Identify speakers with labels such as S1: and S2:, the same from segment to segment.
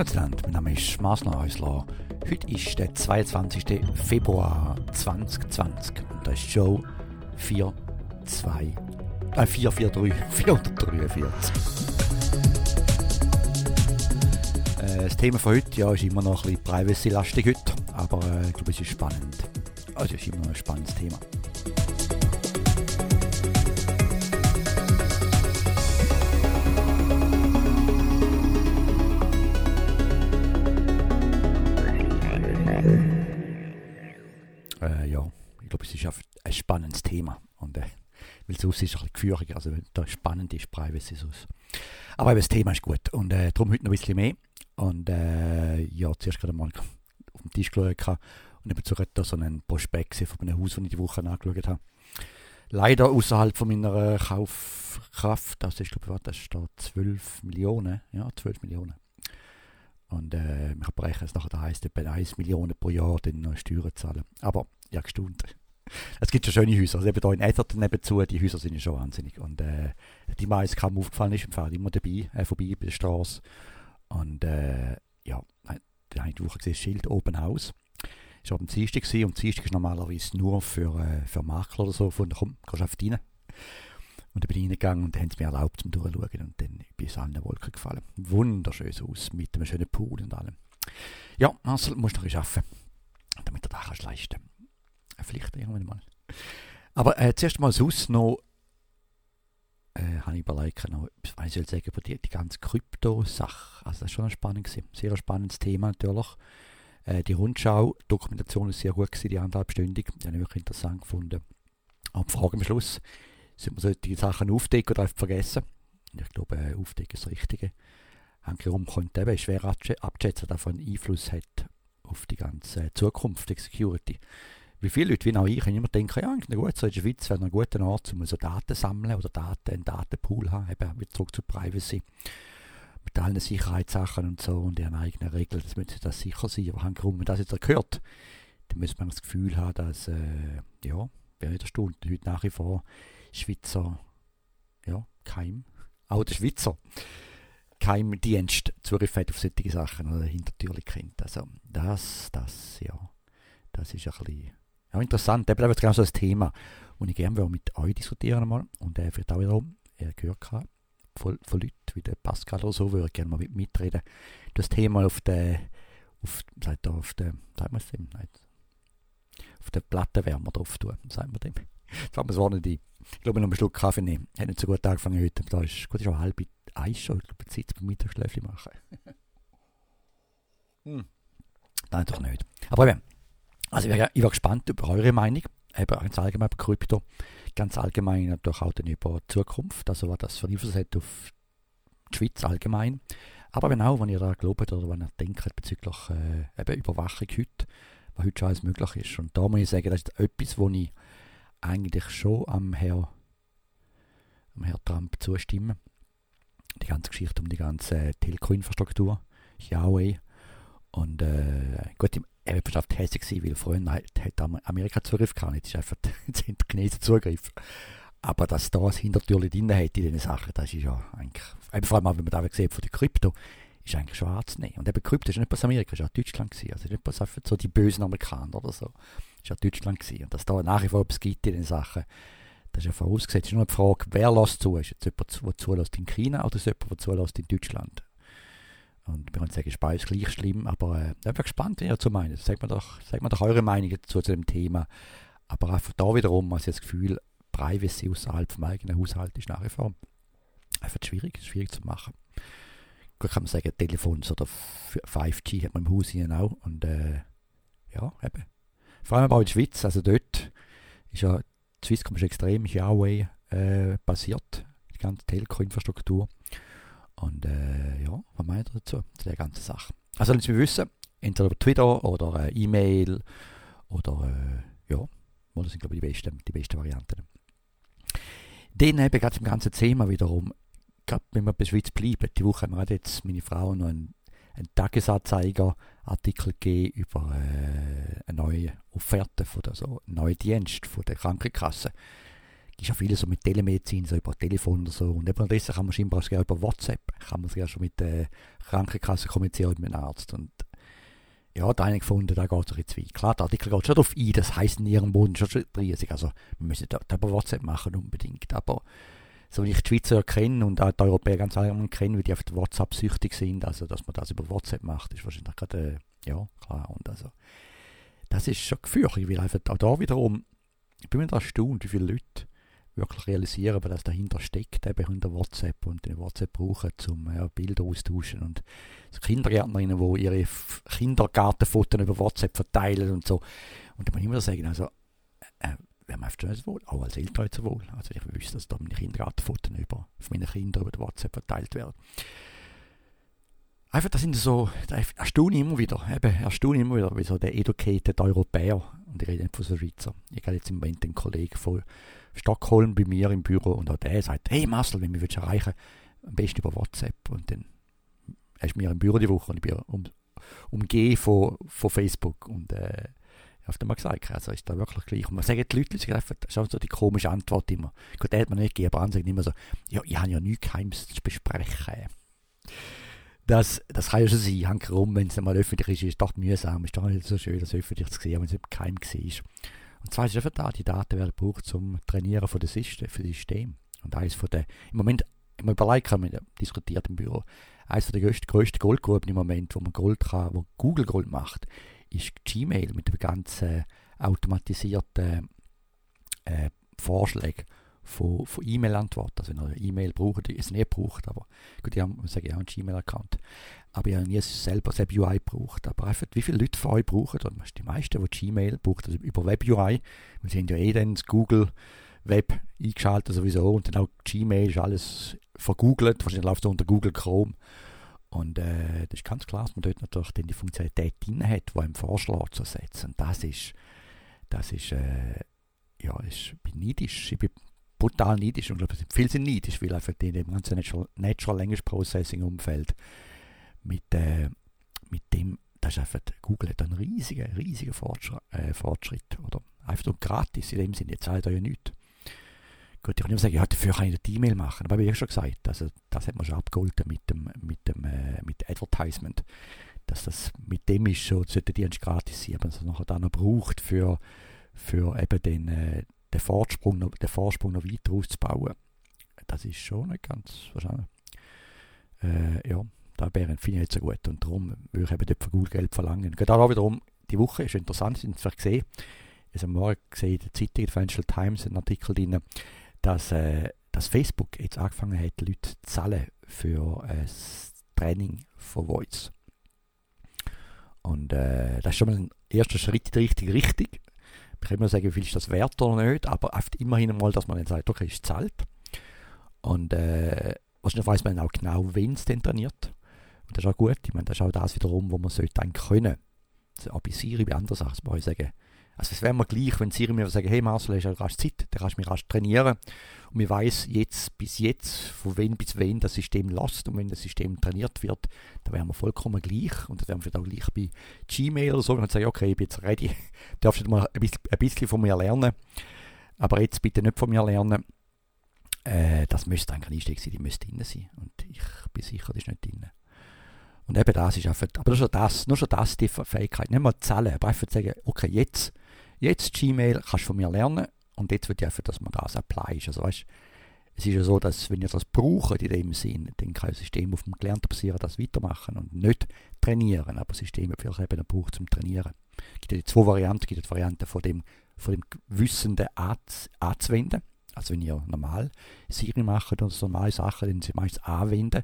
S1: Grüezi mein Name ist Marsner Häusler. Heute ist der 22. Februar 2020 und das ist Show 42, äh 443, 443. Äh, das Thema von heute ja, ist immer noch ein bisschen privacy-lastig heute, aber äh, ich glaube, es ist spannend. Also es ist immer noch ein spannendes Thema. Ich glaube, es ist ein spannendes Thema. Und, äh, weil sonst ist es ein bisschen geführig. Also, da spannend ist Privacy sonst. Aber eben, das Thema ist gut. Und äh, darum heute noch ein bisschen mehr. Und äh, ja, zuerst gerade mal auf den Tisch geschaut und eben da so einen Prospekt von einem Haus, das ich die Woche angeschaut habe. Leider außerhalb von meiner Kaufkraft. Das ist, glaube ich, das steht 12 Millionen. Ja, 12 Millionen. Und äh, ich habe berechnet, dass nachher heisst, etwa 1 Million pro Jahr dann noch Steuern zahlen. Aber ja, gestaunt. Es gibt schon schöne Häuser. Also eben hier in Etherton nebenzu, die Häuser sind ja schon wahnsinnig. Und äh, die meisten kaum aufgefallen ist, fahre immer dabei, äh, vorbei bei der Straße. Und äh, ja, da habe ich die Woche gesehen, Schild Open House. Ich war am Dienstag und am Dienstag ist normalerweise nur für, äh, für Makler oder so, von komm, gehst einfach rein. Und dann bin ich reingegangen und haben es mir erlaubt zum Durchschauen. Und dann bin ich an den Wolken gefallen. Wunderschönes Haus mit einem schönen Pool und allem. Ja, Marcel, musst du noch arbeiten, damit du das kannst leisten Vielleicht irgendwann mal. Aber äh, zuerst mal Haus noch, äh, habe ich überlegt, noch, was ich soll sagen, über die, die ganze Krypto-Sache. Also das war schon spannend. Gewesen. Sehr spannendes Thema natürlich. Äh, die Rundschau, Dokumentation ist sehr gut gewesen, die anderthalbstündig. Die habe ich wirklich interessant gefunden. Aber die Frage am Schluss, sind wir solche Sachen aufdecken oder einfach vergessen? Ich glaube, äh, aufdecken ist das Richtige. Hankerum könnte eben schwer abschätzen, dass er Einfluss hat auf die ganze Zukunft der Security. Wie viele Leute, wie auch ich, immer denken, ja, eigentlich gut, so in der Schweiz wäre ein guter Ort, um so Daten zu sammeln oder Daten, einen Datenpool haben, eben wieder zurück zu Privacy. Mit allen Sicherheitssachen und so und ihren eigenen Regeln, das müsste das sicher sein. Aber wenn man das jetzt gehört, dann müsste man das Gefühl haben, dass, äh, ja, wäre nicht erstaunt, heute nach wie vor Schweizer ja, Keim, auch der Schweizer Keimdienst Zugriff hat auf solche Sachen oder hintertürlich kennt. Also das, das, ja, das ist ein bisschen ja, interessant. Eben, das ist genau so ein Thema, das ich gerne mit euch diskutieren mal und äh, vielleicht auch wiederum äh, gehört habe von, von Leuten wie der Pascal oder so, würde ich gerne mal mit mitreden. Das Thema auf der, auf, sagt er, auf der, sagt man es dem? Auf der Plattenwärmer drauf tun, sagt man dem. Jetzt haben wir es war nicht ein. Ich glaube, noch einen Schluck Kaffee nehmen. Hat nicht so gut angefangen heute. Da ist, gut, ist schon halb eins schon. Ich glaube, Zeit beim Mittagsschläfchen machen. hm. Nein, doch nicht. Aber eben, also ich war, ich war gespannt über eure Meinung. Eben ganz allgemein über Krypto. Ganz allgemein natürlich auch dann über Zukunft. Also was das für Einfluss hat auf die Schweiz allgemein. Aber wenn auch, wenn ihr da glaubt oder wenn ihr denkt bezüglich äh, eben Überwachung heute, was heute schon alles möglich ist. Und da muss ich sagen, das ist etwas, wo ich eigentlich schon am Herr, am Herr Trump zustimmen. Die ganze Geschichte um die ganze Telco-Infrastruktur, Huawei. Und äh, gut, er wird bestimmt hässlich sein, weil früher hat Amerika Zugriff gehabt, jetzt ist einfach jetzt die Chinesen Zugriff. Aber dass da das Hintertürchen drin hat in diesen Sachen, das ist ja eigentlich, vor allem wenn man da sieht von der Krypto, ist eigentlich schon anzunehmen. Und eben Krypto ist nicht bloß Amerika, ist auch Deutschland gewesen. Also nicht bloß so die bösen Amerikaner oder so. Ist auch Deutschland gewesen. Und dass da nach wie vor etwas gibt in den Sachen, das ist ja vorausgesetzt. Es ist nur die Frage, wer lässt zu? Ist jetzt jemand, der zulässt in China oder ist jemand, der zulässt in Deutschland? Und können sagen, es ist beides gleich schlimm, aber äh, ich bin gespannt, wie ihr dazu meint. Sagt mir doch, sagt doch eure Meinung dazu zu dem Thema. Aber einfach da wiederum, also das Gefühl, Privacy außerhalb vom eigenen Haushalt ist nach wie vor einfach schwierig, schwierig zu machen gut kann man sagen, Telefons oder 5G hat man im Haus hinein auch. Und äh, ja, eben. Vor allem auch in der Schweiz, also dort ist ja, die Swisscom ist extrem Huawei äh, basiert, die ganze Telco-Infrastruktur. Und äh, ja, was meint ihr dazu, zu der ganzen Sache? Also lasst mich wissen, entweder über Twitter oder äh, E-Mail oder äh, ja, das sind glaube ich die besten, die besten Varianten. Dann eben gerade zum ganzen Thema wiederum gerade wenn wir bei Schweiz bleiben, die Woche haben wir jetzt meine Frau noch einen, einen Tagesanzeiger-Artikel gegeben über äh, eine neue Offerte von der, so, einen neuen Dienst von der Krankenkasse. Ist ja vieles so mit Telemedizin, so über Telefon oder so. Und eben dessen kann man scheinbar auch über WhatsApp, kann man ja schon mit der Krankenkasse kommunizieren mit einem Arzt. Und ja, da habe ich gefunden, da geht es ein bisschen Klar, der Artikel geht schon darauf ein, das heisst in ihrem Boden schon riesig. Also, wir müssen das über WhatsApp machen unbedingt. Aber so wie ich die Schweizer kenne und auch die Europäer ganz allgemein kenne, wie die auf WhatsApp süchtig sind, also dass man das über WhatsApp macht, ist wahrscheinlich gerade, äh, ja, klar. Und also, das ist schon gefürchtet, weil einfach auch da wiederum, ich bin mir erstaunt, wie viele Leute wirklich realisieren, was dahinter steckt, eben hinter WhatsApp und den WhatsApp brauchen, um ja, Bilder austauschen und Kindergärtnerinnen, die ihre Kindergartenfotos über WhatsApp verteilen und so. Und da muss ich immer sagen, also, äh, wäre mir einfach nicht wohl, auch als Eltern so wohl. Also ich wüsste, dass da meine Kindergartenfotos über, auf meine Kinder über WhatsApp verteilt werden. Einfach, das sind so, da erstaune ich immer wieder, eben, erstaune immer wieder, wie so der educated Europäer, und ich rede nicht von so Schweizer, ich habe jetzt im Moment einen Kollegen von Stockholm bei mir im Büro und auch der sagt, hey Marcel, wenn du mich erreichen am besten über WhatsApp. Und dann ist mir im Büro die Woche und ich bin um, umgeben von, von Facebook und äh, ich habe mal gesagt, also ist da wirklich gleich. Und man sagt die Leute, das ist so die komische Antwort immer. Gut, der hat man nicht gegeben, aber sagen immer so, ja, ich habe ja nichts Geheimes zu besprechen. Das, das kann ja schon sein, hängt rum, wenn es mal öffentlich ist, ist doch mühsam, ist doch nicht so schön, das öffentlich zu sehen, wenn es geheim war. Und zwar ist einfach da, die Daten werden gebraucht zum Trainieren von der System. Und eines von der, im Moment, im Überlegen haben wir diskutiert im Büro, eines der größten, größten Goldgruppen im Moment, wo man Gold kann, wo Google Gold macht, ist Gmail mit dem ganzen automatisierten äh, Vorschlägen von, von E-Mail-Antworten. Also wenn ihr E-Mail braucht, es nicht braucht, aber gut, ich habe, sage, ich habe einen Gmail-Account. Aber ich habe nie selber Web UI gebraucht. Aber einfach, wie viele Leute von euch brauchen, und die meisten, die Gmail brauchen, also über Web UI, wir sind ja eh dann das Google Web eingeschaltet sowieso und dann auch Gmail ist alles vergoogelt, wahrscheinlich läuft es unter Google Chrome. Und äh, das ist ganz klar, dass man dort natürlich dann die Funktionalität drin hat, die einem vorschlägt zu setzen. Und das ist, das ist, äh, ja, ich bin neidisch. Ich bin brutal neidisch und viele sind neidisch, weil einfach in dem ganzen Natural, Natural Language Processing Umfeld mit, äh, mit dem, das ist einfach, Google hat einen riesigen, riesigen Fortschritt, äh, Fortschritt oder einfach nur gratis in dem Sinne, jetzt zahlt ja nichts. Gut, ich kann immer sagen, ja, dafür kann ich eine E-Mail machen, aber wie ich schon gesagt, also das hat man schon abgeholt mit dem, mit dem, äh, mit Advertisement, dass das mit dem ist schon, sollte die gratis sein, aber es nachher dann noch braucht für, für eben den, äh, den Vorsprung, noch, den Vorsprung noch weiter auszubauen. Das ist schon nicht ganz wahrscheinlich. Äh, ja, da wäre finde ich nicht so gut. Und darum würde ich eben dort von Google Geld verlangen. Gerade auch wiederum, die Woche ist interessant, Sie haben es vielleicht gesehen. Ich habe morgen gesehen, in der Zeitung, der Financial Times, einen Artikel drin, dass, äh, dass Facebook jetzt angefangen hat, Leute zu zahlen für äh, das Training von Voice. Und äh, das ist schon mal ein erster Schritt in die richtige Richtung. Ich kann immer sagen, wie viel ist das wert oder nicht, aber oft immerhin mal, dass man dann sagt, okay, ist zahlt. Und äh, wahrscheinlich weiß man auch genau, wen es denn trainiert. Und das ist auch gut. Ich meine, das ist auch das wiederum, wo man sollte eigentlich können. Also auch bei Siri, bei anderen Sachen, muss ich sagen. Also es wäre mir gleich, wenn Siri mir sagen, hey Marcel, hast du rasch Zeit, dann kannst du mich rasch trainieren. Und ich weiß jetzt, bis jetzt, von wen bis wen das System lässt. Und wenn das System trainiert wird, dann wären wir vollkommen gleich. Und dann wären wir auch gleich bei Gmail oder so. Und dann sage okay, ich bin jetzt ready. Darfst du mal ein bisschen, ein bisschen von mir lernen. Aber jetzt bitte nicht von mir lernen. Äh, das müsste eigentlich ein Einstieg sein, die müsste drin sein. Und ich bin sicher, das ist nicht drin. Und eben das ist einfach, aber nur schon das, nur schon das die Fähigkeit, nicht mal zählen, aber einfach zu sagen, okay, jetzt, jetzt Gmail kannst du von mir lernen und jetzt wird einfach, dass man das applyt. Also weißt, es ist ja so, dass wenn ihr das braucht in dem Sinn, dann kann das System auf dem Gelernten basieren das weitermachen und nicht trainieren, aber das System wird vielleicht eben braucht zum Trainieren. Es gibt ja zwei Varianten, es gibt die Variante von dem, von dem Wissenden anzuwenden, also wenn ihr normal Siri macht oder so normale Sachen, dann sie meistens anwenden,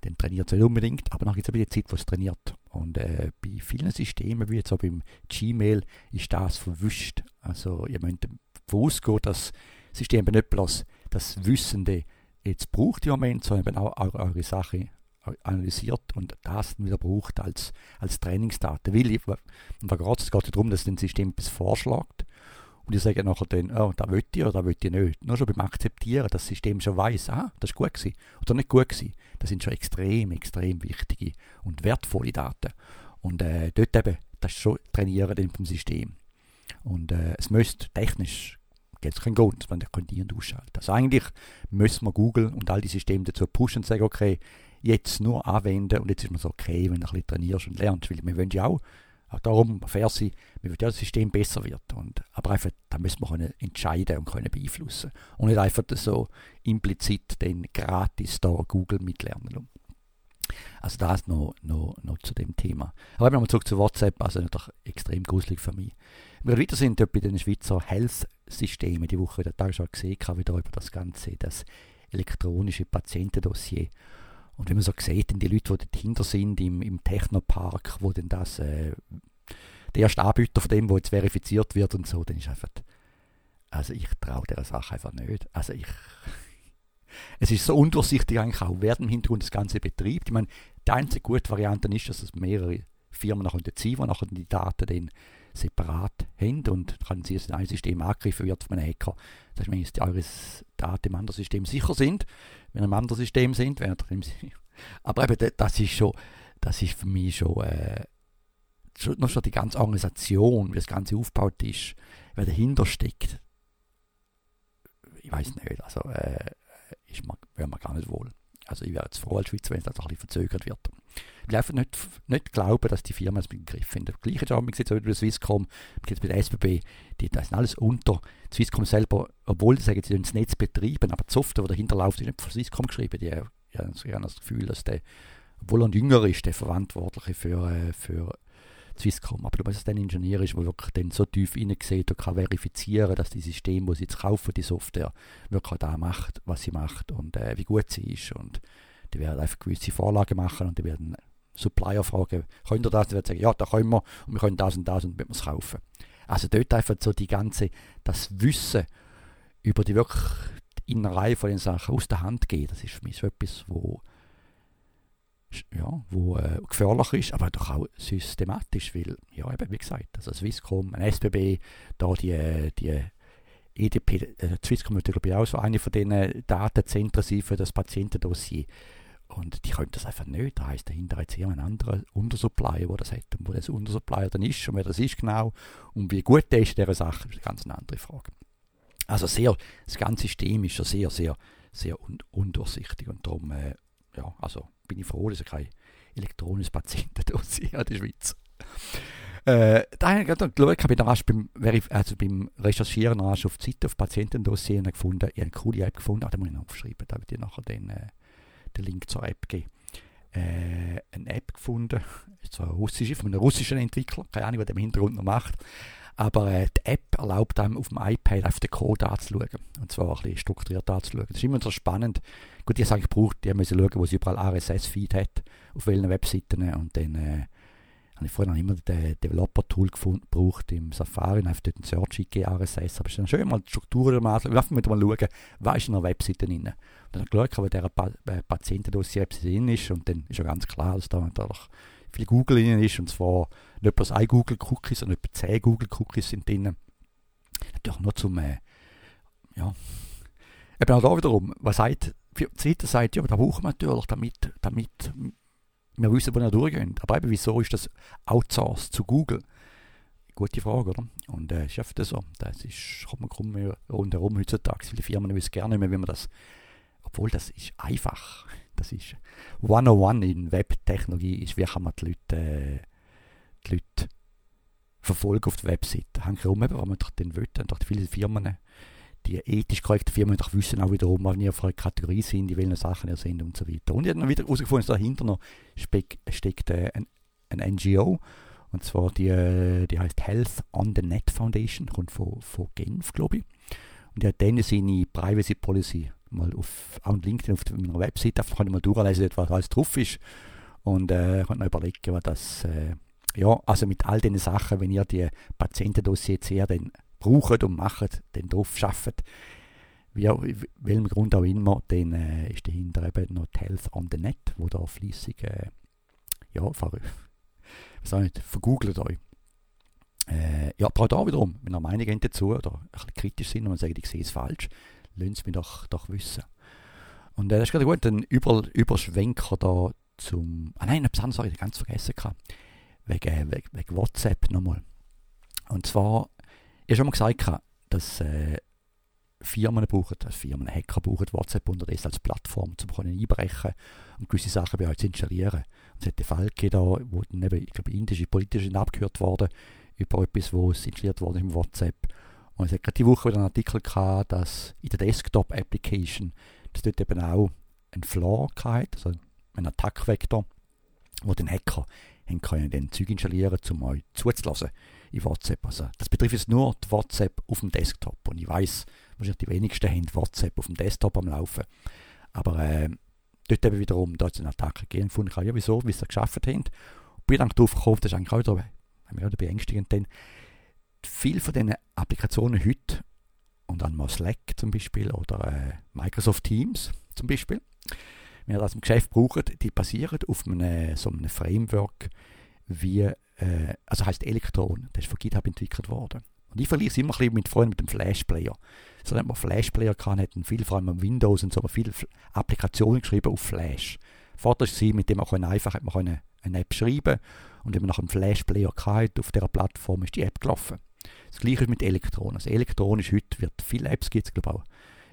S1: dann trainiert es nicht unbedingt, aber dann gibt es die Zeit, wo es trainiert. Und äh, bei vielen Systemen, wie jetzt auch beim Gmail, ist das verwischt. Also ihr müsst davon ausgehen, dass das System nicht bloß das Wissende jetzt braucht im Moment, sondern auch eure Sache analysiert und das wieder braucht als, als Trainingsdaten. Weil, und da geht es darum, dass das System etwas vorschlägt und ich sage nachher dann, oh, da will ich oder da will ich nicht. Nur schon beim Akzeptieren, dass das System schon weiß, ah, das ist gut gewesen oder nicht gut gewesen. Das sind schon extrem, extrem wichtige und wertvolle Daten. Und äh, dort eben, das ist schon Trainieren vom System. Und äh, es müsste technisch gibt es keinen Grund, den die und ausschalten. Also eigentlich müssen wir Google und all die Systeme dazu pushen und sagen, okay, jetzt nur anwenden und jetzt ist man so okay, wenn du ein bisschen trainierst und lernst, weil wir wollen ja auch, auch darum fair sein, wir das System besser wird. Und, aber einfach, da müssen wir können entscheiden und können beeinflussen. Und nicht einfach so implizit den gratis da Google mitlernen. Also das noch, noch, noch zu dem Thema. Aber nochmal zurück zu WhatsApp, also natürlich extrem gruselig für mich. Wir wieder sind dort bei den Schweizer Health-Systemen, die Woche, der Tag schon gesehen, wieder über das Ganze, das elektronische Patientendossier. Und wenn man so sieht, die Leute, die dahinter sind im, im Technopark, wo denn das äh, der erste Anbieter von dem, wo jetzt verifiziert wird und so, dann ist einfach, also ich traue der Sache einfach nicht. Also ich, es ist so undurchsichtig eigentlich auch, wer im Hintergrund das Ganze betreibt. Ich meine, die einzige gute Variante ist, dass es mehrere Firmen nachher ziehen, die nachher die Daten dann separat haben und kann sie in ein System angegriffen wird von einem Hacker. Das heißt, dass eure Daten im anderen System sicher sind. Wenn ihr im anderen System sind, während sie. Aber eben, das ist schon, das ist für mich schon, äh, schon, noch schon die ganze Organisation, wie das Ganze aufgebaut ist, wer dahinter steckt. Ich weiß nicht, also äh, ist man, wäre man gar nicht wohl. Also ich wäre jetzt froh als Schweizer, wenn es das ein verzögert wird. Ich will einfach nicht, nicht glauben, dass die Firmen es mit dem Griff haben. Gleiche Job, man sieht bei Swisscom, man bei der SBB, die, das sind alles unter. Swisscom selber, obwohl sie sagen, sie das Netz betreiben, aber die Software, die dahinter läuft, ist nicht von Swisscom geschrieben. Die, ja, ich habe das Gefühl, dass der, obwohl er Jünger ist, der Verantwortliche für, äh, für Swisscom. Aber du weißt, dass ein Ingenieur ist, der wirklich dann so tief hineinsieht und kann verifizieren, dass die System, wo sie jetzt kaufen, die Software, wirklich da macht, was sie macht und äh, wie gut sie ist. Und die werden einfach gewisse Vorlagen machen und die werden Supplier fragen, könnt ihr das? Die werden sagen, ja, da können wir und wir können das und das und wir es kaufen. Also dort einfach so die ganze, das Wissen über die wirklich Innerei von den Sachen aus der Hand gehen, das ist für mich so etwas, wo ja, wo äh, gefährlich ist, aber doch auch systematisch, weil, ja, eben, wie gesagt, also Swisscom, ein SBB, da die, die EDP, äh, Swisscom ist glaube ich auch so eine von den Datenzentren sein für das Patientendossier. Und die können das einfach nicht. Da heisst dahinter jetzt ein anderer Untersupplier, der das hat. Und wo das Untersupplier dann ist und wer das ist genau und wie gut der ist in dieser Sache, ist eine ganz andere Frage. Also sehr, das ganze System ist schon sehr, sehr, sehr un undurchsichtig und darum, äh, ja, also bin ich froh, dass ich kein elektronisches Patientendossier in der Schweiz. Äh, da habe ich gerade geschaut, ich habe rasch beim, also beim Recherchieren rasch auf die Seite auf Patientendossier gefunden, ich habe eine coole App gefunden, ah, da muss ich noch aufschreiben, da wird ich nachher den, äh, den Link zur App geben. Äh, eine App gefunden, ist zwar russisch, von einem russischen Entwickler, keine Ahnung, was der im Hintergrund noch macht, aber äh, die App erlaubt einem auf dem iPad auf den Code anzuschauen. Und zwar ein bisschen strukturiert anzuschauen. Das ist immer so spannend. Gut, die habe ich gebraucht, die müssen schauen, wo sie überall RSS-Feed hat, auf welchen Webseiten. Und dann äh, habe ich vorher noch immer den Developer-Tool gebraucht im Safari und einfach dort einen Search eingegeben, RSS. Aber ist dann schön mal die Strukturen mal, einfach mal schauen, was ist in der Webseite drin. Und dann habe ich geschaut, wo dieser pa äh, Patientendossier drin ist. Und dann ist ja ganz klar, dass da natürlich viel Google drin ist. Und zwar nicht bloß ein Google-Cookie, sondern etwa 10 Google-Cookies sind drin. Natürlich nur zum, äh, ja, eben auch da wiederum, was sagt, die Seite sagt, ja, da brauchen wir natürlich, damit, damit wir wissen, wo wir durchgehen. Aber eben, wieso ist das outsourced zu Google? Gute Frage, oder? Und äh, ist das so. Das ist, kommt man krumm rundherum heutzutage. Viele Firmen wissen gerne mehr, wie man das, obwohl das ist einfach. Das ist 101 in Webtechnologie, ist, wie kann man die Leute, äh, die Leute verfolgen auf der Webseite. Hängt rum, was man doch den will. Doch viele Firmen die ethisch korrekten Firmen doch wissen auch wiederum, was ihr für eine Kategorie sind, in welchen Sachen ihr sind und so weiter. Und ich habe noch wieder herausgefunden, dass dahinter noch steckt äh, ein, ein NGO, und zwar die, äh, die heißt Health on the Net Foundation, kommt von, von Genf, glaube ich. Und die hat dann seine Privacy Policy mal auf, auf LinkedIn auf meiner Website, einfach mal durchlesen, was alles drauf ist. Und äh, kann noch überlegen, was das, äh, ja, also mit all diesen Sachen, wenn ihr die Patientendossier sehr dann brauchen und machen, dann drauf arbeiten, wie auch, welchem Grund auch immer, dann äh, ist dahinter eben noch die Health on the Net, wo da fließig, äh, ja, ver, was nicht, vergoogelt euch. Äh, ja, aber auch wiederum, wenn ihr Meinungen dazu oder ein bisschen kritisch sind und sagt, ich sehe es falsch, lasst es mich doch, doch wissen. Und äh, das ist gerade gut, ein Über, Überschwenker da zum, ah nein, etwas anderes habe ich ganz vergessen gehabt, wegen, äh, wegen, wegen WhatsApp nochmal. Und zwar ich habe schon mal gesagt, dass äh, Firmen brauchen, also Firmen, Hacker brauchen WhatsApp unterdessen als Plattform, um können einbrechen und gewisse Sachen bei euch zu installieren. Und es hat den Fall gegeben, wo dann eben, ich glaube, indische Politiker abgehört worden über etwas, wo installiert wurde im WhatsApp. Und es hat gerade die Woche wieder einen Artikel gehabt, dass in der Desktop-Application, dass dort eben auch ein Flaw hatte, also ein Attackvektor, wo den Hacker haben können den Zeug installieren, um euch zuzulassen in WhatsApp. Also das betrifft jetzt nur die WhatsApp auf dem Desktop. Und ich weiß, wahrscheinlich die wenigsten haben WhatsApp auf dem Desktop am Laufen. Aber äh, dort eben wiederum, da hat es eine Attacke gegeben. Fand ich auch, ja, wieso, wie sie das geschafft haben. Und bin dann darauf gekommen, das ist eigentlich auch wieder, wieder beängstigend, denn viele von diesen Applikationen heute, und dann mal Slack zum Beispiel oder äh, Microsoft Teams zum Beispiel, wenn ihr das im Geschäft braucht, die basieren auf einem, so einem Framework wie, äh, also heißt Elektron, das ist von GitHub entwickelt worden. Und ich verliere es immer ein bisschen mit Freunden mit dem Flash-Player. So hat man Flash-Player kann, hätten viel, vor allem Windows und so, viele Applikationen geschrieben auf Flash. Vorteil war, mit dem man einfach hat man eine App schreiben und wenn man nach einem Flash-Player hatte, auf dieser Plattform ist die App gelaufen. Das gleiche ist mit Elektron. Also Elektron ist heute, wird viele Apps gibt es, glaube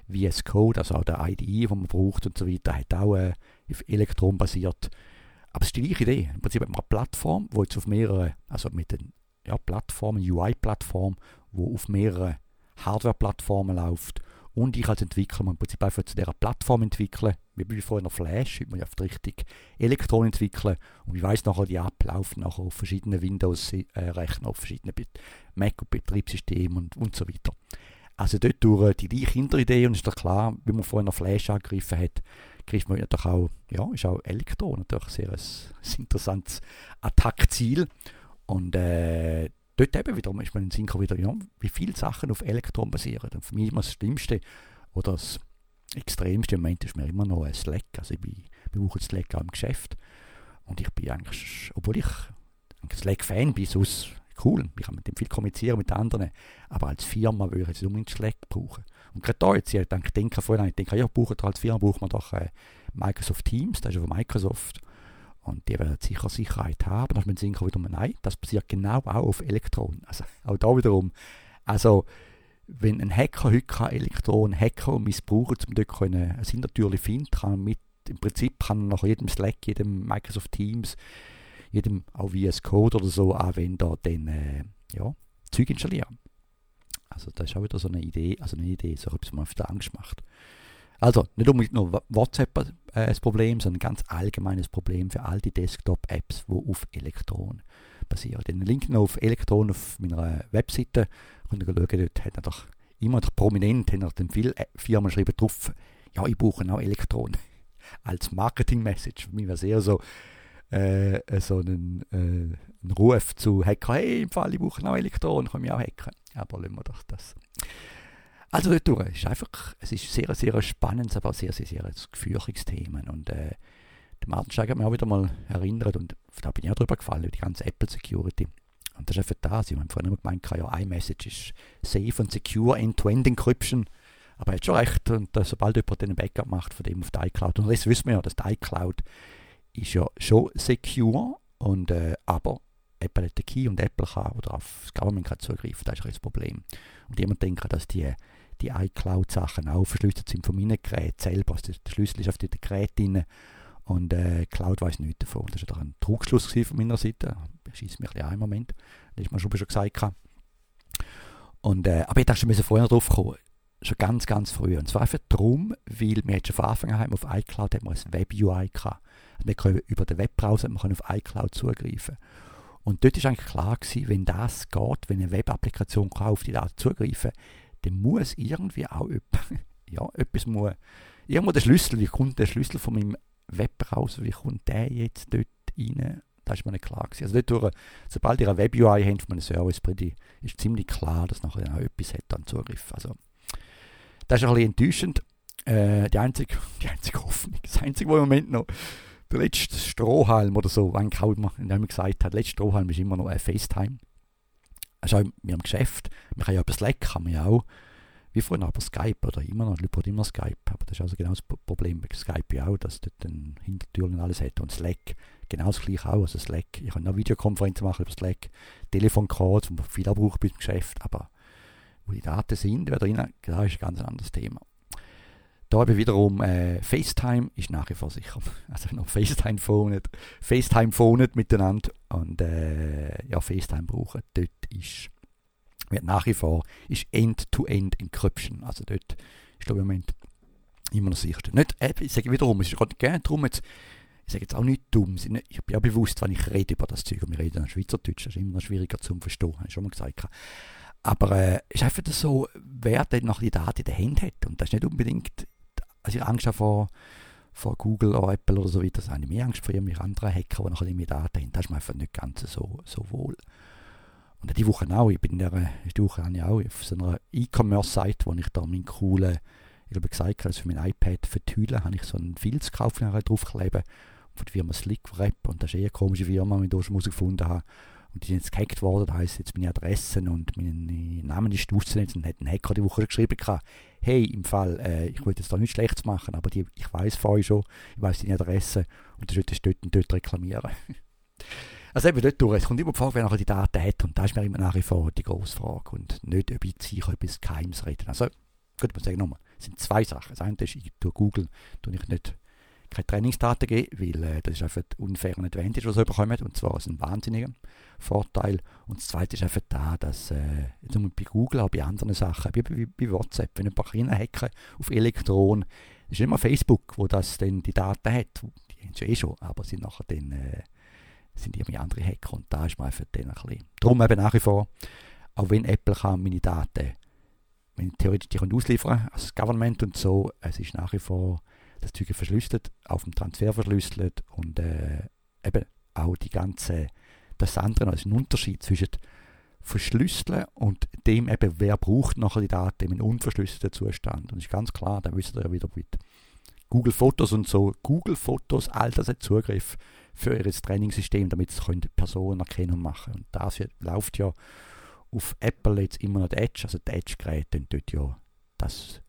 S1: ich, auch VS Code, also auch der IDE, den man braucht und so weiter, hat auch äh, auf Elektron basiert. Aber es ist die gleiche Idee. Im Prinzip hat man eine Plattform, wo jetzt auf mehreren, also mit den ja, Plattformen, UI-Plattform, wo auf mehreren Hardware-Plattformen läuft. Und ich als Entwickler muss im Prinzip einfach zu dieser Plattform entwickeln. Wie bei vorher noch Flash, heute man ja richtig Elektron entwickeln. Und ich weiß nachher, die App nachher auf verschiedenen Windows-Rechnern, auf verschiedenen Mac- und Betriebssystemen und, und so weiter. Also dort durch die gleiche Hinteridee und ist doch klar, wie man vorher noch Flash angegriffen hat, greift man doch auch, ja, ist auch Elektron natürlich sehr ein, ein interessantes Attackziel. Und äh, dort eben wiederum ist man in Synchro wieder, ja, wie viele Sachen auf Elektron basieren. Und für mich immer das Schlimmste oder das Extremste im Moment ist mir immer noch ein Slack. Also ich, bin, brauche Slack auch im Geschäft. Und ich bin eigentlich, obwohl ich ein Slack-Fan bin, sonst cool, ich kann mit dem viel kommunizieren mit anderen, aber als Firma würde ich jetzt unbedingt Slack brauchen. Und gerade da jetzt, ich denke, denke ich denke, ja, braucht als Firma braucht man doch äh, Microsoft Teams, das ist ja von Microsoft. Und die werden sicher Sicherheit haben. Dann ist man sicher wieder, nein, das passiert genau auch auf Elektronen. Also auch da wiederum. Also, wenn ein Hacker heute Elektronen hacken und missbrauchen, um dort ein Hintertürchen finden, kann mit, im Prinzip kann nach jedem Slack, jedem Microsoft Teams, jedem auch VS Code oder so Anwender dann äh, ja, Zeug installieren. Also das ist auch wieder so eine Idee, also eine Idee, so etwas, was man auf der Angst macht. Also nicht unbedingt nur WhatsApp äh, das Problem, sondern ein ganz allgemeines Problem für all die Desktop-Apps, die auf Elektron basieren. Den Link noch auf Elektron auf meiner Webseite. Könnt ihr schauen, dort hat natürlich immer prominent, haben viele Firmen schreiben drauf, ja, ich brauche auch Elektron als Marketing-Message. Für mich wäre sehr so, äh, so einen, äh, einen Ruf zu Hacker, hey, im Fall, ich brauche noch Elektronen, kann ich auch hacken. Aber lassen wir doch das. Also dort ist einfach, es ist sehr, sehr spannendes, aber auch sehr, sehr, sehr gefürchtiges Thema. Und äh, der Martin Steiger hat mich auch wieder mal erinnert und da bin ich auch drüber gefallen, die ganze Apple Security. Und das ist einfach das. Ich habe vorhin immer gemeint, ja, iMessage ist safe und secure End-to-End Encryption. Aber er hat schon recht, und äh, sobald jemand einen Backup macht von dem auf die iCloud, und das wissen wir ja, dass die iCloud ist ja schon secure, und, äh, aber Apple hat den Key und Apple kann oder auf das Government kann zugreifen, das ist ein Problem. Und jemand denkt, dass die, die iCloud-Sachen auch verschlüsselt sind von meinen Geräten selber. Also der Schlüssel ist auf den Gerät drin und äh, Cloud weiß nichts davon. Das war ein Trugschluss von meiner Seite. Das schießt mich ein bisschen im Moment. Das ist mir schon, gesagt. Und, äh, aber ich dachte, wir vorher drauf kommen schon ganz, ganz früh. Und zwar einfach darum, weil wir schon von Anfang an auf iCloud haben wir ein Web-UI gehabt. Also wir können über den Webbrowser wir können auf iCloud zugreifen. Und dort ist eigentlich klar gewesen, wenn das geht, wenn eine Web-Applikation auf die Daten zugreifen dann muss irgendwie auch ja, etwas muss, irgendwo der Schlüssel, wie kommt der Schlüssel von meinem Webbrowser, wie kommt der jetzt dort rein? Das ist mir nicht klar gewesen. Also durch, sobald ihr eine Web-UI habt von einem Service, ist ziemlich klar, dass nachher auch etwas hat an Zugriff. Also das ist ein bisschen enttäuschend. Äh, die, einzige, die einzige Hoffnung, das einzige, was im Moment noch der letzte Strohhalm oder so, wenn auch immer, immer gesagt hat, der letzte Strohhalm ist immer noch ein FaceTime. Also wir haben Geschäft, man kann ja über Slack, kann man auch, wie vorhin aber Skype oder? Immer noch, Leute immer Skype, aber das ist also genau das Problem bei Skype ja auch, dass dort dann Hintertüren alles hat und Slack genau das gleiche auch, also Slack, ich kann noch Videokonferenzen machen über Slack, Telefoncalls, die man viel auch braucht beim Geschäft, aber wo die Daten sind, wer drin, das ist ein ganz anderes Thema. Da eben wiederum äh, FaceTime ist nach wie vor sicher. Also noch FaceTime phonen, FaceTime phonen miteinander und äh, ja, FaceTime brauchen. Dort ist wird nach wie vor End-to-End Encryption. Also dort ist im Moment immer noch sicherste. Nicht, äh, ich sage wiederum, es ist gerade gerne darum, jetzt, ich sage jetzt auch nicht dumm, ich bin ja bewusst, wenn ich rede über das Zeug, und wir reden in Schweizerdeutsch, das ist immer noch schwieriger zu verstehen, habe ich schon mal gesagt. Aber äh, es ist einfach so, wer dann noch die Daten in der Hand hat. Und das ist nicht unbedingt, also ich Angst habe vor, vor Google oder Apple oder so weiter, das habe ich mehr Angst vor irgendwelchen anderen Hacker, die noch mehr Daten haben. Das ist mir einfach nicht ganz so, so wohl. Und die Woche auch, ich bin in der die Woche auch auf so einer E-Commerce-Seite, wo ich da meinen coolen, ich habe gesagt, also für mein iPad für die Hülle habe ich so einen Filz gekauft, den ich draufkleben von der Firma Slickwrap und das ist eher eine komische Firma, die ich da schon gefunden habe. Und die sind jetzt gehackt worden, das heisst jetzt meine Adressen und mein Name ist draussen und hat ein Hacker die Woche geschrieben, hey, im Fall, äh, ich wollte jetzt da nichts Schlechtes machen, aber die, ich weiß von euch schon, ich weiß deine Adresse und du solltest dort und dort reklamieren. also eben dort durch, es kommt immer die Frage, wer nachher die Daten hat und da ist mir immer nach wie vor die grosse Frage und nicht, ob ich sicher etwas Geheimes reden. Also, gut, muss sagen nochmal, es sind zwei Sachen. Das eine ist, ich durch Google tue ich nicht keine Trainingsdaten geben, weil äh, das ist einfach ein unfairer Advantage, was sie bekommen. Und zwar ist ein wahnsinniger Vorteil. Und das zweite ist einfach da, dass äh, jetzt bei Google, auch bei anderen Sachen, wie bei, bei WhatsApp, wenn ein paar Kinder hacken auf Elektron, ist nicht immer Facebook, wo das dann die Daten hat. Die haben sie eh schon, aber sind nachher dann äh, sind irgendwie andere Hacker. Und da ist man einfach dann ein bisschen. Darum eben nach wie vor, auch wenn Apple kann meine Daten wenn theoretisch die ausliefern können, also das Government und so, es ist nach wie vor das Zeug verschlüsselt, auf dem Transfer verschlüsselt und äh, eben auch die ganze, das andere, also ein Unterschied zwischen verschlüsseln und dem eben, wer braucht nachher die Daten im unverschlüsselten Zustand. Und ist ganz klar, da wisst ihr ja wieder mit Google Fotos und so. Google Fotos, all das hat Zugriff für ihr Trainingssystem, damit sie Personenerkennung machen Und das läuft ja auf Apple jetzt immer noch die Edge, also die Edge-Geräte dort ja das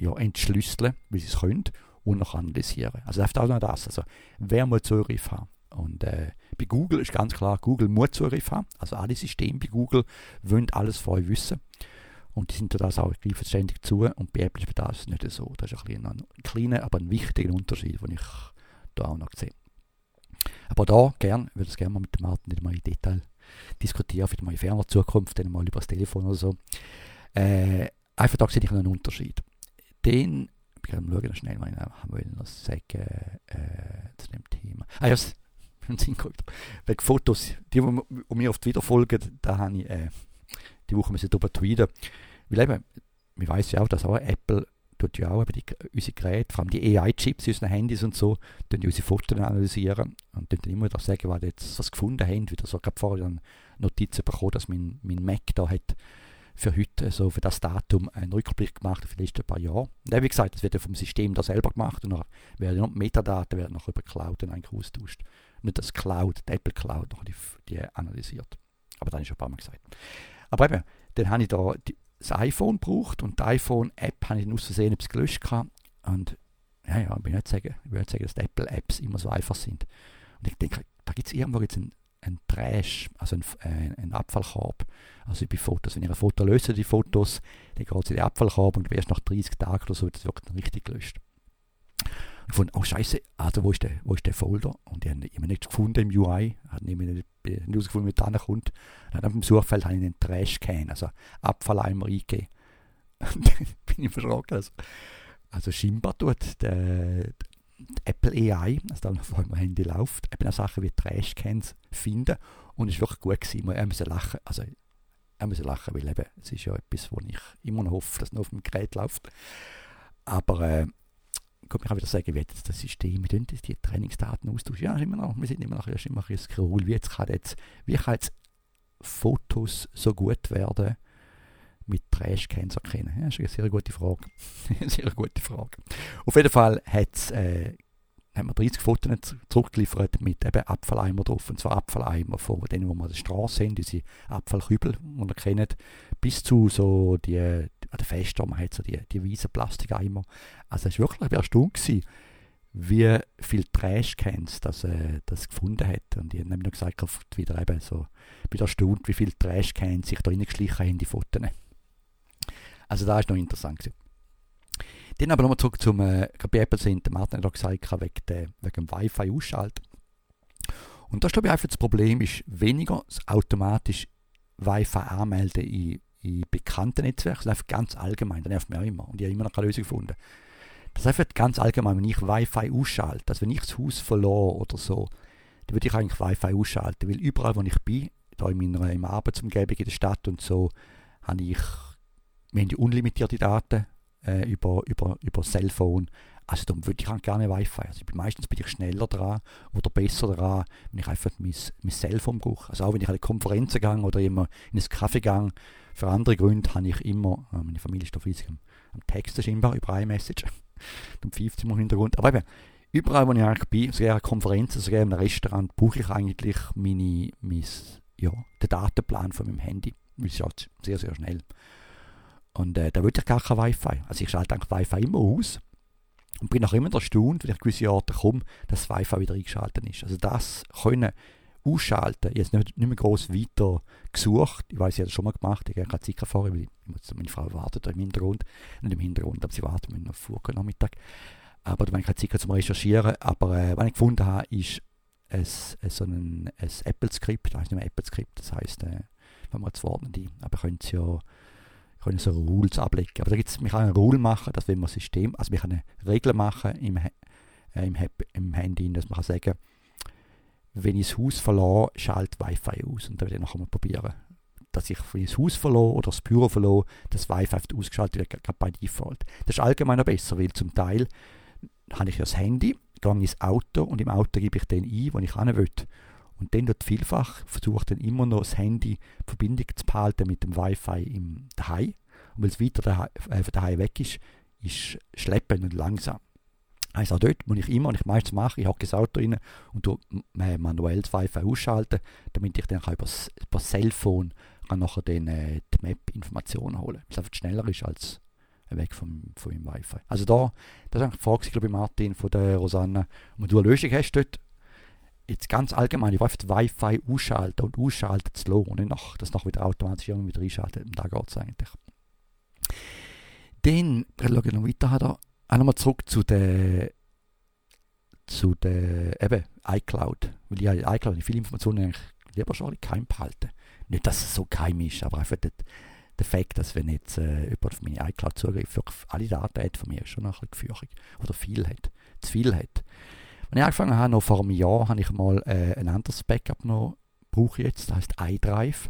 S1: ja entschlüsseln, wie sie es können und noch analysieren. Also das ist auch noch das. Also wer muss Zugriff haben? Und äh, bei Google ist ganz klar, Google muss Zugriff haben. Also alle Systeme bei Google wollen alles von euch wissen. Und die sind das auch greifen ständig zu. Und bei Apple ist das nicht so. Das ist ein, ein kleiner, aber ein wichtiger Unterschied, den ich da auch noch sehe. Aber da gern, würde ich gerne mal mit Martin nicht mal in Detail diskutieren, vielleicht mal in ferner Zukunft, dann mal über das Telefon oder so. Äh, einfach da sehe ich einen Unterschied. Den ich kann schauen, schnell, was ich noch noch sagen äh, zu dem Thema. Ah ja, wegen Fotos, die, die mir oft wieder folgen, da habe ich äh, die Woche müssen darüber tweeten. Weil eben, wir wissen ja auch, dass auch Apple tut ja auch die, unsere Geräte, vor allem die AI-Chips in unseren Handys und so, tun unsere Fotos analysieren und dann immer wieder sagen, was jetzt was gefunden haben. Wieder so, habe vorher eine Notiz bekommen, dass mein, mein Mac da hat für heute, so für das Datum, einen Rückblick gemacht auf die letzten paar Jahre. Und wie gesagt, das wird ja vom System da selber gemacht und dann werden noch Metadaten werden noch über Cloud dann eigentlich austauscht. Nicht das Cloud, die Apple Cloud, noch die, die analysiert. Aber habe ich schon ein paar Mal gesagt. Aber eben, dann habe ich da die, das iPhone gebraucht und die iPhone-App habe ich dann aus Versehen etwas gelöscht gehabt. Und ja, ja, ich will nicht sagen, ich will nicht sagen dass Apple-Apps immer so einfach sind. Und ich denke, da gibt es irgendwo jetzt einen ein Trash, also ein, äh, ein Abfallkorb. Also bei Fotos, wenn ihr ein Foto löst, die Fotos, dann geht es in den Abfallkorb und erst nach 30 Tagen oder so wird es wirklich richtig gelöscht. Und von, oh Scheiße, also wo ist der, wo ist der Folder? Und ich habe ihn nicht gefunden im UI, hat nicht, nicht herausgefunden, wie der kommt. Dann auf dem Suchfeld habe ich einen Trash-Can, also Abfalleimer eingegeben. Und dann bin ich verschrocken. Also, also scheinbar tut der, Apple AI, also dann auf eurem Handy läuft, eben auch Sachen wie Trashcans finden und es war wirklich gut gewesen. Wir mussten lachen, also wir müssen lachen, weil eben, es ist ja etwas, wo ich immer noch hoffe, dass es noch auf dem Gerät läuft. Aber äh, ich kann wieder sagen, wie das System, wir die Trainingsdaten austauschen. Ja, immer noch, wir sind immer noch, immer noch ein Scroll, wie jetzt kann jetzt, wie kann jetzt Fotos so gut werden, mit Trashcans erkennen? Ja, das ist eine sehr gute Frage. eine sehr gute Frage. Auf jeden Fall hat's, äh, haben wir 30 Fotos zurückgeliefert mit eben Abfalleimer drauf. Und zwar Abfalleimer von denen, wo wir an der Straße haben, diese Abfallkübel, die ihr kennt, bis zu so die, an der Feste, man hat so die, die weißen Plastikeimer. Also es war wirklich erstaunt gewesen, wie viel Trashcans das, äh, das gefunden hat. Und ich habe noch gesagt, wieder eben so, bin erstaunt, wie viele Trashcans sich da reingeschlichen haben in die Fotos. Also da ist noch interessant gewesen. Dann aber nochmal zurück zum, äh, bei Apple sind, Martin hat auch gesagt, wegen, der, wegen dem Wi-Fi ausschalten. Und das glaube ich einfach das Problem ist weniger das automatisch Wi-Fi anmelden in, in bekannten Netzwerken, das ist einfach ganz allgemein, das nervt mich auch immer. Und ich habe immer noch keine Lösung gefunden. Das ist ganz allgemein, wenn ich Wi-Fi ausschalte, also wenn ich das Haus verlor oder so, dann würde ich eigentlich Wi-Fi ausschalten, weil überall, wo ich bin, da in meiner im Arbeitsumgebung in der Stadt und so, habe ich, wir haben unlimitierte Daten äh, über, über, über Cellphone. Also darum würde ich auch gerne Wi-Fi. Also bin meistens bin ich schneller dran oder besser dran, wenn ich einfach mein, mein Cellphone brauche. Also auch wenn ich an eine Konferenz gehe oder immer in einen Kaffee gehe, für andere Gründe habe ich immer, äh, meine Familie ist da riesig am, am Texten scheinbar über iMessage, dann pfeift sie im Hintergrund. Aber eben, überall wo ich eigentlich bin, sogar an Konferenzen, sogar in einem Restaurant, brauche ich eigentlich meine, mein, ja, den Datenplan von meinem Handy. Das ist auch sehr, sehr schnell. Und äh, da würde ich gar kein Wi-Fi. Also ich schalte eigentlich Wi-Fi immer aus und bin auch immer erstaunt, wenn ich gewisse Orte komme, dass das Wi-Fi wieder eingeschaltet ist. Also das können ausschalten, ich habe nicht, nicht mehr groß weiter gesucht. Ich weiß, ich habe das schon mal gemacht, ich habe keine Zeit vorher, weil meine Frau wartet im Hintergrund, nicht im Hintergrund, aber sie wartet mit einer Furke Nachmittag. Aber da habe ich keine Zeit zum Recherchieren. Aber äh, was ich gefunden habe, ist ein, ein, so ein, ein Apple-Skript, das heißt nicht mehr Apple-Skript, das heißt, äh, wenn man das Wort nicht aber können Sie ja können so Rules ablegen. Aber da gibt es, man kann eine Rule machen, dass wenn man System, also man kann eine Regel machen im, äh, im, im Handy, dass man kann sagen, wenn ich das Haus verlasse, schalte Wi-Fi aus. Und dann werde ich nachher mal probieren, dass ich wenn ich das Haus verlasse oder das Büro verlasse, das Wi-Fi ausgeschaltet wird, gerade bei Default. Das ist allgemein noch besser, weil zum Teil habe ich ja das Handy, gehe ins Auto und im Auto gebe ich den ein, wo ich hin will. Und dann dort vielfach versucht dann immer noch das Handy Verbindung zu behalten mit dem Wi-Fi im Daheim. Und weil es weiter daheim, äh, daheim weg ist, ist schleppen und langsam. Also auch dort muss ich immer, und ich meistens mache, ich hocke das Auto rein und tue manuell das Wi-Fi ausschalten, damit ich dann über das, Cellphone kann nachher dann, äh, die Map-Informationen holen kann. Weil es einfach schneller ist als weg vom, meinem Wi-Fi. Also da, das ist eigentlich die Frage, glaube ich, Martin von der Rosanna. Und du eine Lösung hast dort, jetzt ganz allgemein, ich will einfach Wi-Fi ausschalten und ausschalten zu lassen nicht nach, das noch wieder automatisch irgendwie wieder einschalten. Und da geht es eigentlich. Dann, ich schaue noch weiter, da, auch nochmal zurück zu der zu der eben iCloud. Weil ich iCloud viele Informationen eigentlich lieber schon geheim behalten. Nicht, dass es so geheim ist, aber einfach der, der Fakt, dass wenn jetzt äh, jemand auf meine iCloud Zugriff auf alle Daten hat von mir, schon ein bisschen gefährlich. Oder viel hat. Zu viel hat. Als ich angefangen habe, noch vor einem Jahr, habe ich mal äh, ein anderes Backup noch brauche jetzt, das heißt iDrive.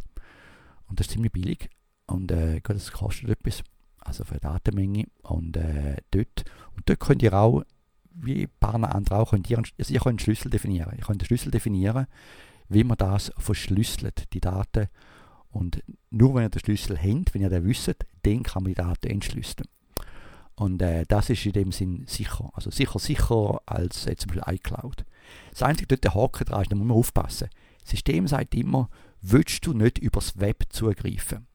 S1: Und das ist ziemlich billig. Und äh, das kostet etwas, also für eine Datenmenge. Und äh, dort, und dort könnt ihr auch, wie ein paar andere auch, könnt ihr, also ihr könnt einen Schlüssel definieren. Ihr könnt einen Schlüssel definieren, wie man das verschlüsselt, die Daten. Und nur wenn ihr den Schlüssel habt, wenn ihr den wisst, dann kann man die Daten entschlüsseln. Und äh, das ist in dem Sinn sicher. Also sicher, sicher als äh, zum Beispiel iCloud. Das Einzige, dort der Haken dran ist, da muss man aufpassen. Das System sagt immer, willst du nicht übers Web zugreifen?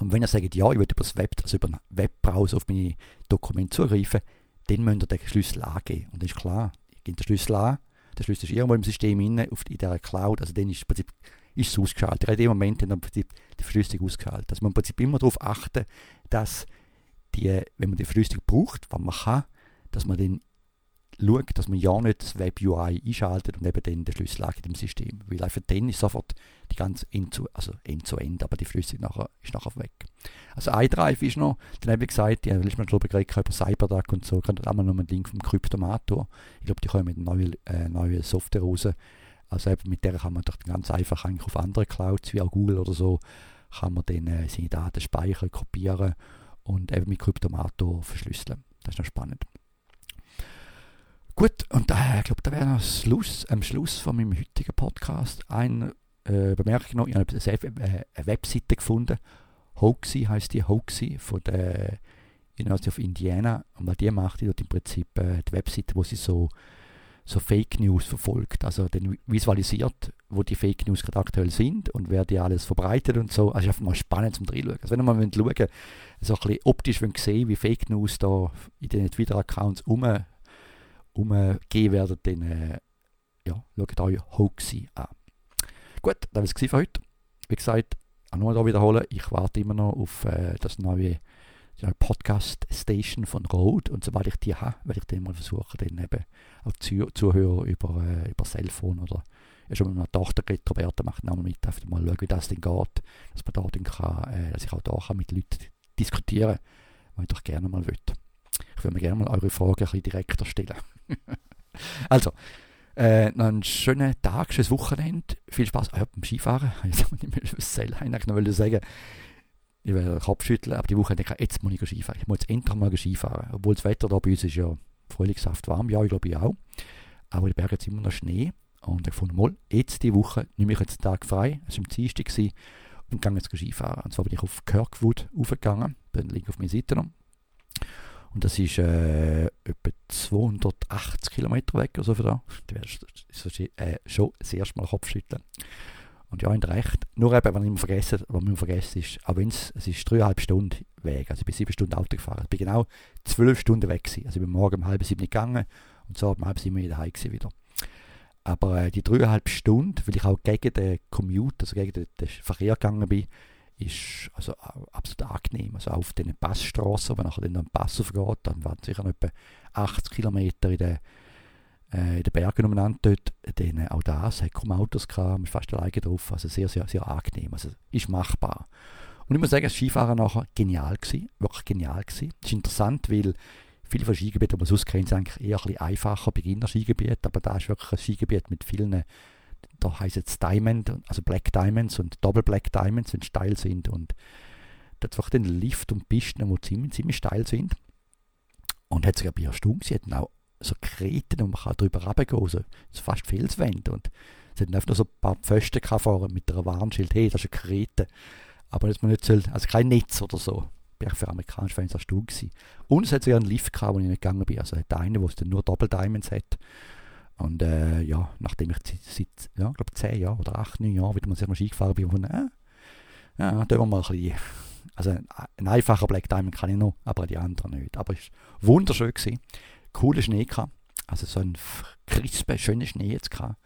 S1: Und wenn ihr sagt, ja, ich will übers Web, also über einen Webbrowser auf meine Dokumente zugreifen, dann müsst ihr den Schlüssel angeben. Und das ist klar, ich gebe den Schlüssel an, der Schlüssel ist irgendwo im System inne, auf, in dieser Cloud, also dann ist im Prinzip ist es ausgeschaltet. In dem Moment dann im Prinzip die Verschlüsselung ausgeschaltet. Also man im Prinzip immer darauf achten, dass die, wenn man die Verschlüsselung braucht, was man kann, dass man dann schaut, dass man ja nicht das Web-UI einschaltet und eben dann den Schlüssel in dem System. Weil einfach dann ist sofort die ganze End zu, also End zu End, aber die Verschlüsselung nachher, ist nachher weg. Also iDrive ist noch, dann habe ich gesagt, ja, ist man glaube ich über Cyberduck und so, kann auch mal noch einen Link vom Kryptomator. Ich glaube, die kommen mit neuen äh, neue Software raus. Also eben mit der kann man doch ganz einfach eigentlich auf andere Clouds wie auch Google oder so, kann man dann äh, seine Daten speichern, kopieren und eben mit Kryptomato verschlüsseln. Das ist noch spannend. Gut, und äh, ich glaube, da wäre noch Schluss, am Schluss von meinem heutigen Podcast ein äh, Bemerkung noch. Ich habe eine, eine Webseite gefunden. Hoaxy heißt die, Hoaxy von der University of Indiana. Und was die macht, die dort im Prinzip äh, die Webseite, wo sie so so Fake News verfolgt. Also dann visualisiert, wo die Fake News gerade aktuell sind und wer die alles verbreitet und so. Also ist einfach mal spannend zum Reinschauen. Also wenn ihr mal schauen so ein bisschen optisch sehen, wie Fake News da in den Twitter-Accounts um, umgehen werden, dann äh, ja, schaut euch Hoaxy an. Gut, das war es für heute. Wie gesagt, auch nur da wiederholen, ich warte immer noch auf äh, das neue eine Podcast-Station von Rode und sobald ich die habe, werde ich dann mal versuchen, dann eben auch Zuh Zuhörer über, äh, über Cellphone oder ja, schon mit meiner Tochter geredet, Roberta macht auch mit, einfach mal schauen, wie das denn geht, dass man da dann kann, äh, dass ich auch da kann mit Leuten diskutieren kann, was ich doch gerne mal will. Ich würde mir gerne mal eure Fragen ein bisschen direkter stellen. also, äh, noch einen schönen Tag, schönes Wochenende. Viel Spaß ja, beim Skifahren. Habe ich mir das eigentlich noch sagen ich will den Kopf schütteln, aber die Woche denke ich, jetzt muss ich Skifahren. Ich muss jetzt endlich mal Skifahren. Obwohl das Wetter da bei uns ist ja frühlingshaft warm, ja, ich glaube ich auch. Aber die Berge sind immer noch Schnee. Und ich fand mal, jetzt die Woche nehme ich jetzt den Tag frei. Es war am Dienstag und gehe jetzt Skifahren. Und zwar bin ich auf Kirkwood aufgegangen, bin liege auf meiner Seite noch. Und das ist äh, etwa 280 Kilometer weg oder so da. Das ist äh, schon das erste Mal Kopfschütteln. Und ja, in recht. Nur eben, wenn ich vergessen, was man vergessen ist, auch wenn es, es ist dreieinhalb Stunden Weg, also ich bin sieben Stunden Auto gefahren. Ich bin genau zwölf Stunden weg gewesen. Also ich bin morgen um halb sieben gegangen und so um halb sieben wieder heim wieder. Aber äh, die dreieinhalb Stunden, weil ich auch gegen den Commute, also gegen den, den Verkehr gegangen bin, ist also absolut angenehm. Also auf den Passstraßen, wenn nachher dann ein Pass aufgeht, dann waren sicher noch etwa 80 Kilometer in den, äh, in den Bergen umeinander dort. Dann, äh, auch das hat kaum Autos gehabt, man ist fast alleine drauf. Also sehr, sehr, sehr angenehm. Also ist machbar. Und ich muss sagen, das Skifahren nachher genial gewesen, wirklich genial gewesen. Das ist interessant, weil viele von Skigebieten, die man sonst kennt, sind eigentlich eher ein bisschen einfacher Beginner-Skigebiet, aber da ist wirklich ein Skigebiet mit vielen da heißt es Diamond, also Black Diamonds und Double Black Diamonds, wenn steil sind. Und hat einfach den Lift und Pisten, die ziemlich, ziemlich steil sind. Und hat sich aber erstaunt, sie hatten auch so Kreten und man kann drüber runtergehen, so, so fast Felswände. Und sie hatten einfach so ein paar Pfosten fahren mit einem Warnschild, hey, das ist eine Krete. Aber dass man nicht soll, also kein Netz oder so. Ich für amerikanische Fans erstaunt gewesen. Und es hat sogar einen Lift gehabt, wo ich nicht gegangen bin. Also hat einen, wo es dann nur Double Diamonds hat. Und äh, ja, nachdem ich seit, ja, glaube zehn Jahren oder acht, neun Jahren wieder mal sehr Ski gefahren bin, und äh, ja, da wir mal ein bisschen, also ein einfacher Black Diamond kann ich noch, aber die anderen nicht. Aber es war wunderschön gewesen. Cooler Schnee gehabt. Also so ein crisper, schöner Schnee jetzt gehabt.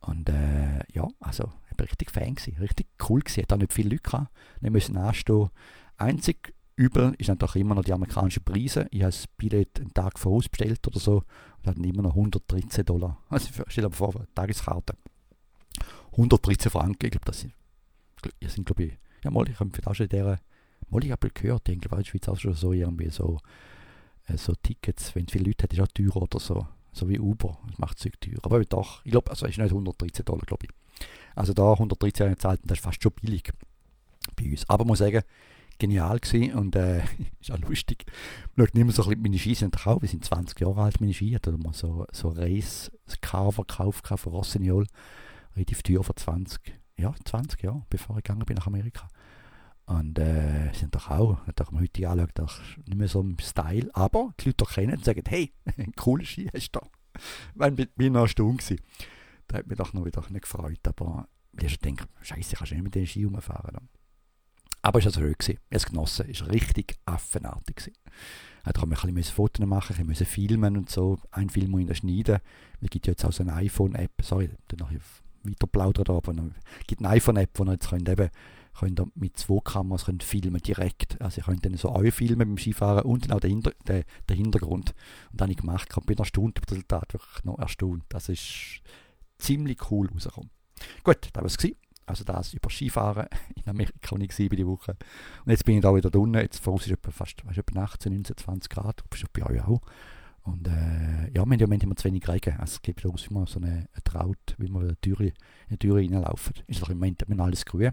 S1: Und äh, ja, also ich bin richtig Fan gewesen, richtig cool gewesen. Hat auch nicht viele Leute gehabt. Wir müssen anstehen. Einzig übel ist natürlich immer noch die amerikanischen Preise. Ich habe das Billett einen Tag vorausbestellt oder so und hatten immer noch 113 Dollar. Also stell dir vor, Tageskarte. 113 Franken, ich glaube, das sind, sind glaube ich, ja mal, ich habe auch schon dieser, mal, ich habe gehört, ich glaube, in der Schweiz auch schon so irgendwie so, äh, so Tickets, wenn viele Leute hat, ist auch teurer oder so. So wie Uber, das macht es teuer. Aber doch, ich glaube, also ist nicht 113 Dollar, glaube ich. Also da 113 gezahlt, das ist fast schon billig bei uns. Aber ich muss sagen, genial gewesen und äh, ist auch lustig. Man schaut immer so ein bisschen, meine Ski sind auch, wir sind 20 Jahre alt, meine Ski, da mal so, so Race-Car verkauft von Rossignol, relativ teuer vor 20, ja, 20 Jahren, bevor ich gegangen bin nach Amerika. Und äh, sind doch auch, wenn man heute anschaut, doch nicht mehr so im Style, aber die Leute kennen und sagen, hey, ein cooler Ski hast du da. Weil ich bin noch Stunde gewesen. Da hat mich doch noch wieder nicht gefreut, aber ich denke, scheiße, kannst du nicht mit den Ski rumfahren. Aber es war also habe es genossen. Es war richtig affenartig. Gewesen. Da konnte man ein bisschen Fotos machen, ich musste filmen und so. Ein Film muss ich schneiden. Es gibt ja jetzt auch so eine iPhone-App. Sorry, dann noch weiter plaudern da, aber es gibt eine iPhone-App, wo ihr jetzt könnt eben könnt mit zwei Kameras könnt filmen direkt. Also ihr könnt dann so euch filmen beim Skifahren und dann auch den, Hinter den, den Hintergrund. Und das habe ich gemacht. Ich bin erstaunt über das Resultat, wirklich noch erstaunt. Das ist ziemlich cool rausgekommen. Gut, das war es. Also das über Skifahren in Amerika, wo ich war die Woche. Und jetzt bin ich da wieder unten. Jetzt voraus ist etwa fast weißt, etwa 18, 19, 20 Grad. Das ist bei euch auch. Und äh, ja, wir haben Moment immer zu wenig Regen. Also es gibt uns immer so eine, eine Traut, wie wir in die Türe, reinlaufen. Ist doch im Moment immer alles grün.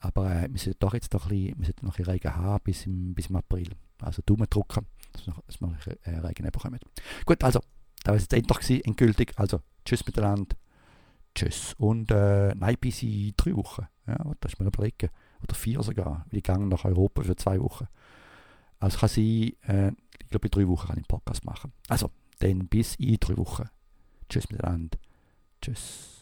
S1: Aber äh, wir sollten doch jetzt noch ein bisschen, wir sollten noch ein bisschen Regen haben bis im, bis im April. Also Daumen drücken, dass wir, dass wir äh, Regen bekommen. Gut, also, das war jetzt endlich endgültig. Also, tschüss miteinander. Tschüss. Und äh, nein, bis in drei Wochen. Ja, das ist mir überlegen. Oder vier sogar. Ich gehe nach Europa für zwei Wochen. Also kann sein, äh, ich glaube, in drei Wochen kann ich einen Podcast machen. Also, dann bis in drei Wochen. Tschüss miteinander. Tschüss.